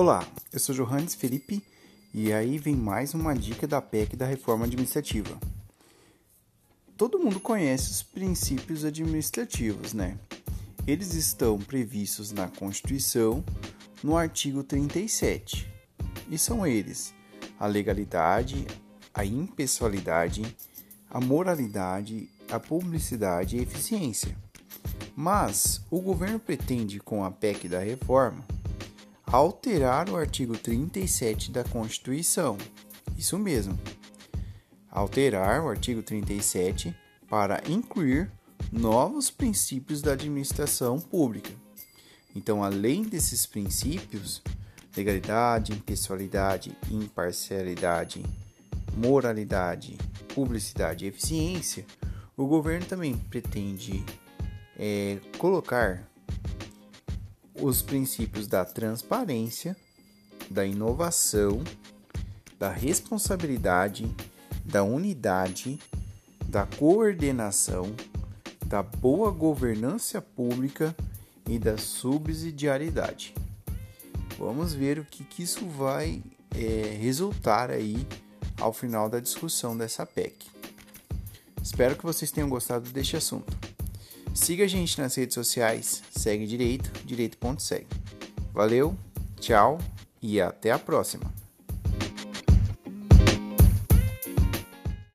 Olá, eu sou Johannes Felipe e aí vem mais uma dica da PEC da Reforma Administrativa. Todo mundo conhece os princípios administrativos, né? Eles estão previstos na Constituição no artigo 37. E são eles: a legalidade, a impessoalidade, a moralidade, a publicidade e a eficiência. Mas o governo pretende, com a PEC da reforma, alterar o artigo 37 da Constituição. Isso mesmo. Alterar o artigo 37 para incluir novos princípios da administração pública. Então, além desses princípios, legalidade, impessoalidade, imparcialidade, moralidade, publicidade e eficiência, o governo também pretende é, colocar os princípios da transparência, da inovação, da responsabilidade, da unidade, da coordenação, da boa governança pública e da subsidiariedade. Vamos ver o que, que isso vai é, resultar aí ao final da discussão dessa PEC. Espero que vocês tenham gostado deste assunto. Siga a gente nas redes sociais, segue direito, direito.segue. Valeu, tchau e até a próxima.